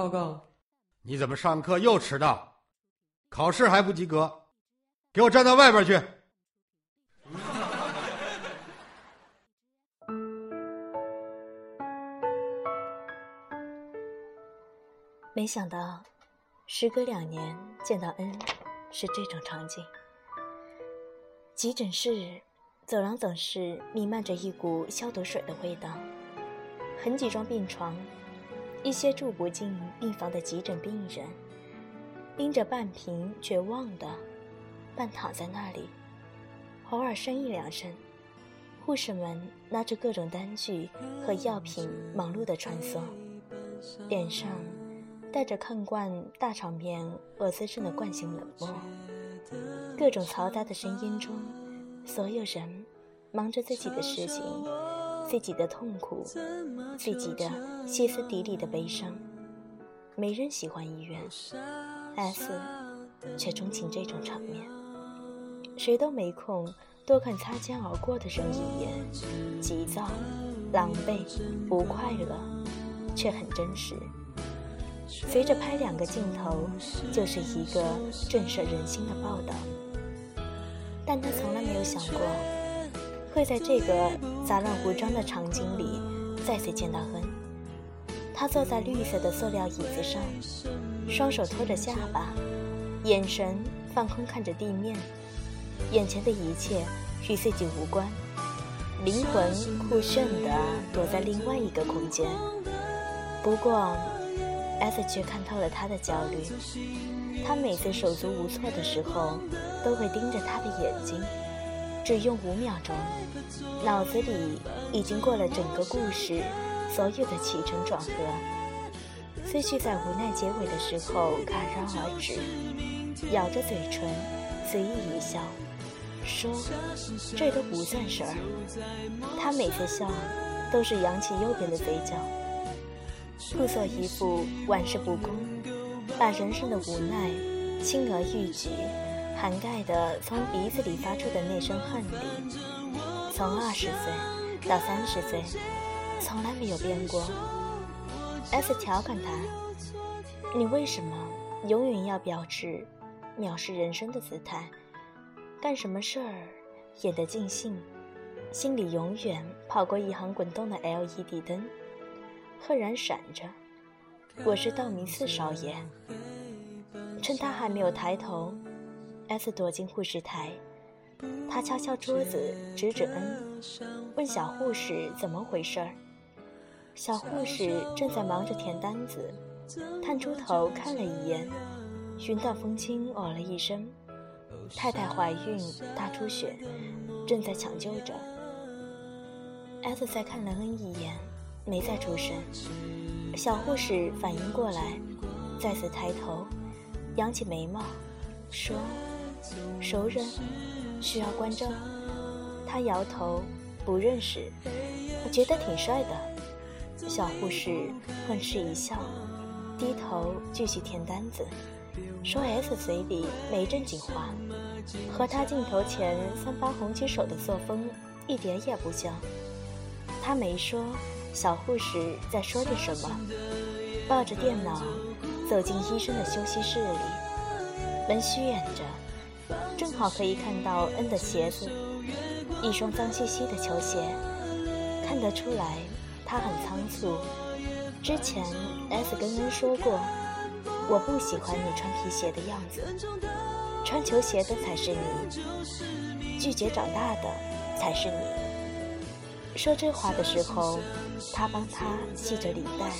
报告。你怎么上课又迟到？考试还不及格？给我站到外边去！没想到，时隔两年见到恩，是这种场景。急诊室走廊总是弥漫着一股消毒水的味道，很几张病床，一些住不进病房的急诊病人，拎着半瓶绝望的，半躺在那里，偶尔呻吟两声。护士们拿着各种单据和药品，忙碌的穿梭，脸上带着看惯大场面俄斯症的惯性冷漠。各种嘈杂的声音中，所有人忙着自己的事情，自己的痛苦，自己的歇斯底里的悲伤。没人喜欢医院，S 却钟情这种场面。谁都没空多看擦肩而过的人一眼，急躁、狼狈、不快乐，却很真实。随着拍两个镜头，就是一个震慑人心的报道。但他从来没有想过，会在这个杂乱无章的场景里再次见到恩。他坐在绿色的塑料椅子上，双手托着下巴，眼神放空看着地面，眼前的一切与自己无关，灵魂酷炫地躲在另外一个空间。不过。S 却看透了他的焦虑，他每次手足无措的时候，都会盯着他的眼睛，只用五秒钟，脑子里已经过了整个故事所有的起承转合，思绪在无奈结尾的时候戛然而止，咬着嘴唇，随意一笑，说：“这都不算事儿。”他每次笑，都是扬起右边的嘴角。故作一副玩世不恭，把人生的无奈轻而易举涵盖的从鼻子里发出的那声恨里，从二十岁到三十岁，从来没有变过。S 调侃他：“你为什么永远要表示藐视人生的姿态？干什么事儿演得尽兴，心里永远跑过一行滚动的 LED 灯。”赫然闪着，我是道明寺少爷。趁他还没有抬头，S 躲进护士台。他敲敲桌子，指指恩，问小护士怎么回事儿。小护士正在忙着填单子，探出头看了一眼，云淡风轻哦了一声：“太太怀孕，大出血，正在抢救着。”S 再看了恩一眼。没再出声，小护士反应过来，再次抬头，扬起眉毛，说：“熟人，需要关照。”他摇头，不认识。我觉得挺帅的。小护士哼斥一笑，低头继续填单子，说：“S 嘴里没正经话，和他镜头前三八红旗手的作风一点也不像。”他没说。小护士在说着什么，抱着电脑走进医生的休息室里，门虚掩着，正好可以看到恩的鞋子，一双脏兮兮的球鞋，看得出来他很仓促。之前 S 跟恩说过，我不喜欢你穿皮鞋的样子，穿球鞋的才是你，拒绝长大的才是你。说这话的时候，他帮他系着领带，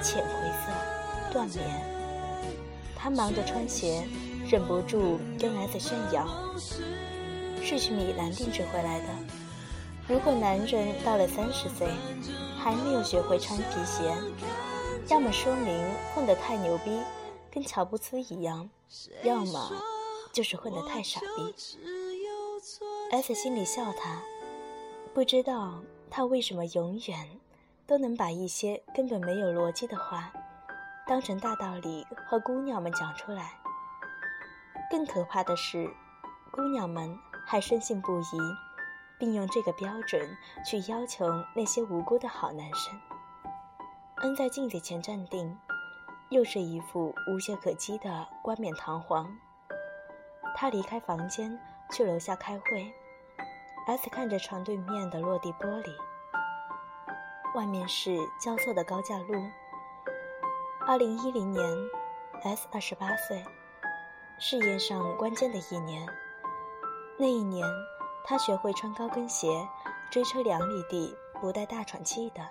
浅灰色缎棉。他忙着穿鞋，忍不住跟 S 炫耀：“是去米兰定制回来的。”如果男人到了三十岁还没有学会穿皮鞋，要么说明混得太牛逼，跟乔布斯一样；要么就是混得太傻逼。S 心里笑他。不知道他为什么永远都能把一些根本没有逻辑的话当成大道理和姑娘们讲出来。更可怕的是，姑娘们还深信不疑，并用这个标准去要求那些无辜的好男生。恩在镜子前站定，又是一副无懈可击的冠冕堂皇。他离开房间，去楼下开会。S 看着床对面的落地玻璃，外面是交错的高架路。二零一零年，S 二十八岁，事业上关键的一年。那一年，他学会穿高跟鞋，追车两里地不带大喘气的，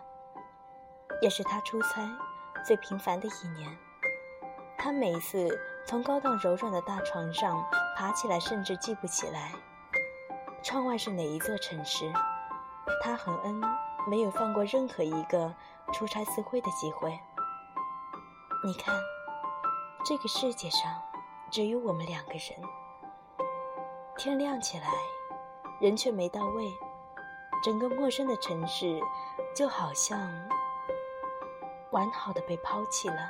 也是他出差最频繁的一年。他每次从高档柔软的大床上爬起来，甚至记不起来。窗外是哪一座城市？他和恩没有放过任何一个出差私会的机会。你看，这个世界上只有我们两个人。天亮起来，人却没到位，整个陌生的城市就好像完好的被抛弃了。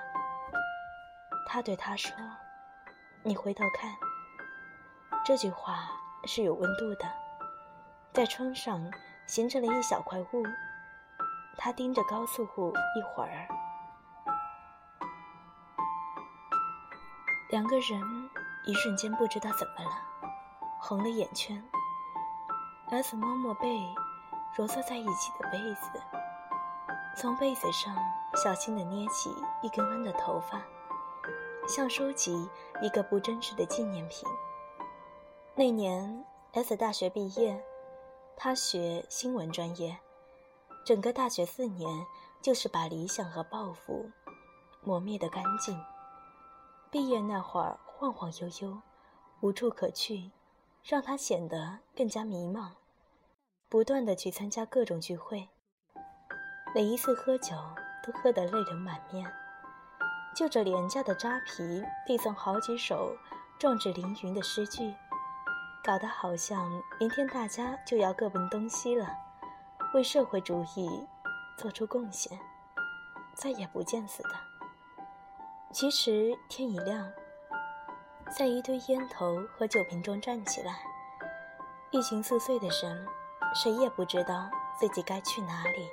他对他说：“你回头看。”这句话是有温度的。在窗上形成了一小块雾，他盯着高速路一会儿，两个人一瞬间不知道怎么了，红了眼圈。S 摸摸被揉搓在一起的被子，从被子上小心地捏起一根根的头发，像收集一个不真实的纪念品。那年 S 大学毕业。他学新闻专业，整个大学四年就是把理想和抱负磨灭得干净。毕业那会儿晃晃悠悠，无处可去，让他显得更加迷茫。不断的去参加各种聚会，每一次喝酒都喝得泪流满面，就着廉价的扎啤，递送好几首壮志凌云的诗句。搞得好像明天大家就要各奔东西了，为社会主义做出贡献，再也不见似的。其实天已亮，在一堆烟头和酒瓶中站起来，一群四岁的人，谁也不知道自己该去哪里。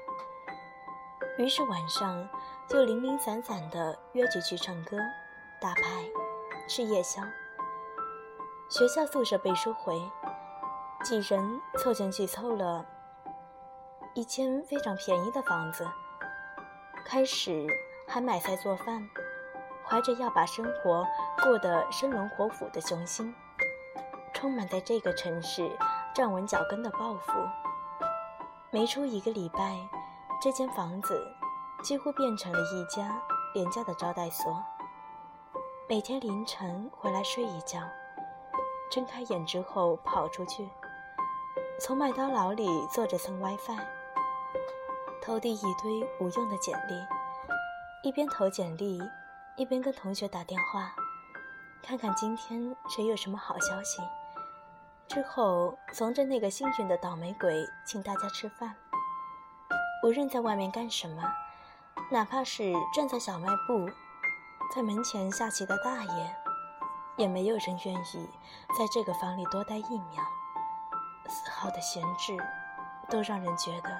于是晚上就零零散散的约着去唱歌、打牌、吃夜宵。学校宿舍被收回，几人凑钱去凑了一间非常便宜的房子，开始还买菜做饭，怀着要把生活过得生龙活虎的雄心，充满在这个城市站稳脚跟的抱负。没出一个礼拜，这间房子几乎变成了一家廉价的招待所，每天凌晨回来睡一觉。睁开眼之后，跑出去，从麦当劳里坐着蹭 WiFi，投递一堆无用的简历，一边投简历，一边跟同学打电话，看看今天谁有什么好消息。之后怂着那个幸运的倒霉鬼，请大家吃饭。无论在外面干什么，哪怕是站在小卖部，在门前下棋的大爷。也没有人愿意在这个房里多待一秒，丝毫的闲置都让人觉得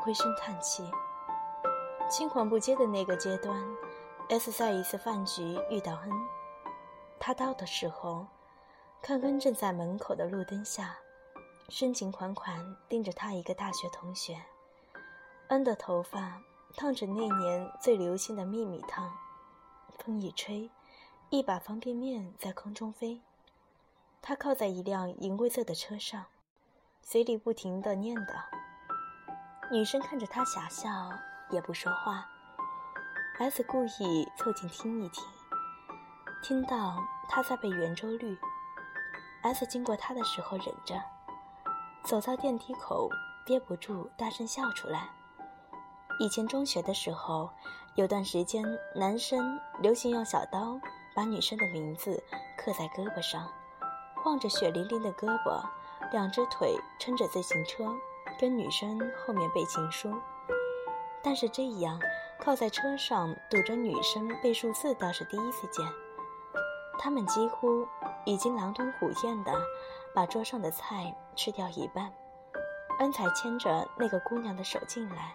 灰声叹气。青黄不接的那个阶段，S 在一次饭局遇到恩，他到的时候，看恩正在门口的路灯下，深情款款盯着他一个大学同学。恩的头发烫着那年最流行的秘密烫，风一吹。一把方便面在空中飞，他靠在一辆银灰色的车上，嘴里不停地念叨。女生看着他傻笑，也不说话。S 故意凑近听一听，听到他在背圆周率。S 经过他的时候忍着，走到电梯口憋不住大声笑出来。以前中学的时候，有段时间男生流行用小刀。把女生的名字刻在胳膊上，晃着血淋淋的胳膊，两只腿撑着自行车，跟女生后面背情书。但是这样靠在车上堵着女生背数字倒是第一次见。他们几乎已经狼吞虎咽的把桌上的菜吃掉一半，恩才牵着那个姑娘的手进来，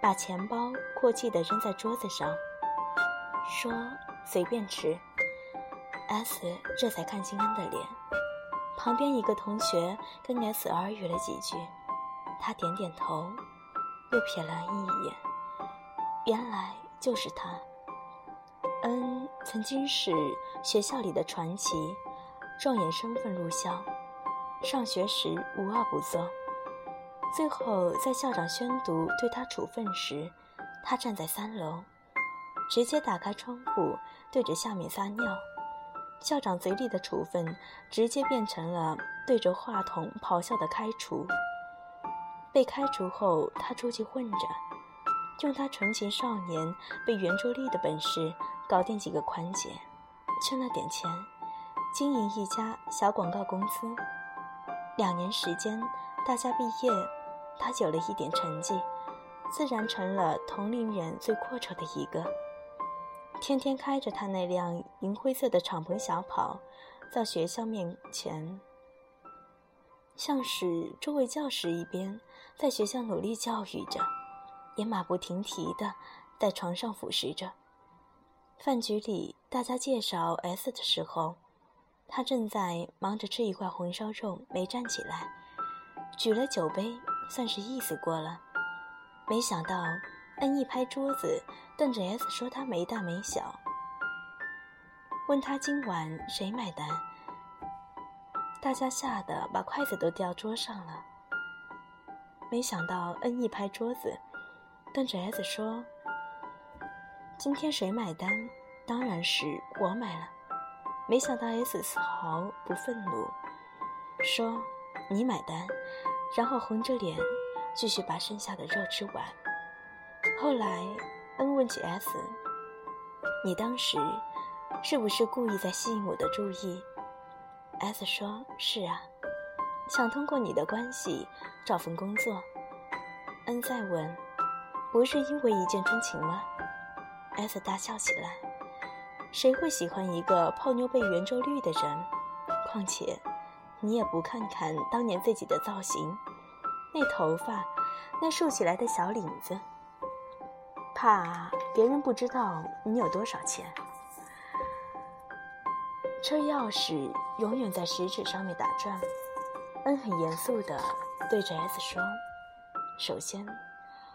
把钱包阔气的扔在桌子上。说随便吃。S 这才看清恩的脸。旁边一个同学跟 S 耳语了几句，他点点头，又瞥了一眼。原来就是他。恩曾经是学校里的传奇，状元身份入校，上学时无恶不作。最后在校长宣读对他处分时，他站在三楼，直接打开窗户对着下面撒尿。校长嘴里的处分，直接变成了对着话筒咆哮的开除。被开除后，他出去混着，用他纯情少年被圆周率的本事搞定几个款姐，圈了点钱，经营一家小广告公司。两年时间，大家毕业，他有了一点成绩，自然成了同龄人最阔绰的一个。天天开着他那辆银灰色的敞篷小跑，在学校面前，像是周围教室一边，在学校努力教育着，也马不停蹄的在床上俯视着。饭局里，大家介绍 S 的时候，他正在忙着吃一块红烧肉，没站起来，举了酒杯，算是意思过了。没想到。恩一拍桌子，瞪着 S 说：“他没大没小。”问他今晚谁买单？大家吓得把筷子都掉桌上了。没想到恩一拍桌子，瞪着 S 说：“今天谁买单？当然是我买了。”没想到 S 丝毫不愤怒，说：“你买单。”然后红着脸继续把剩下的肉吃完。后来，恩问起 S：“ 你当时是不是故意在吸引我的注意？”S 说：“是啊，想通过你的关系找份工作。”恩再问：“不是因为一见钟情吗？”S 大笑起来：“谁会喜欢一个泡妞被圆周率的人？况且，你也不看看当年自己的造型，那头发，那竖起来的小领子。”怕别人不知道你有多少钱。车钥匙永远在食指上面打转。恩很严肃地对着 S 说：“首先，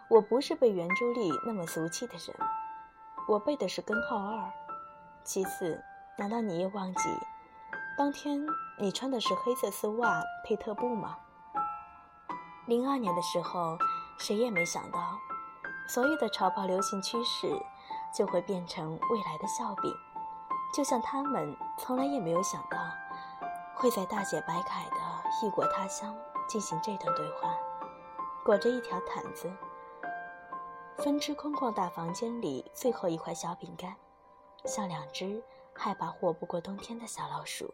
我不是背圆周率那么俗气的人，我背的是根号二。其次，难道你也忘记，当天你穿的是黑色丝袜配特步吗？零二年的时候，谁也没想到。”所有的潮跑流行趋势就会变成未来的笑柄，就像他们从来也没有想到，会在大姐白凯的异国他乡进行这段对话，裹着一条毯子，分吃空旷大房间里最后一块小饼干，像两只害怕活不过冬天的小老鼠。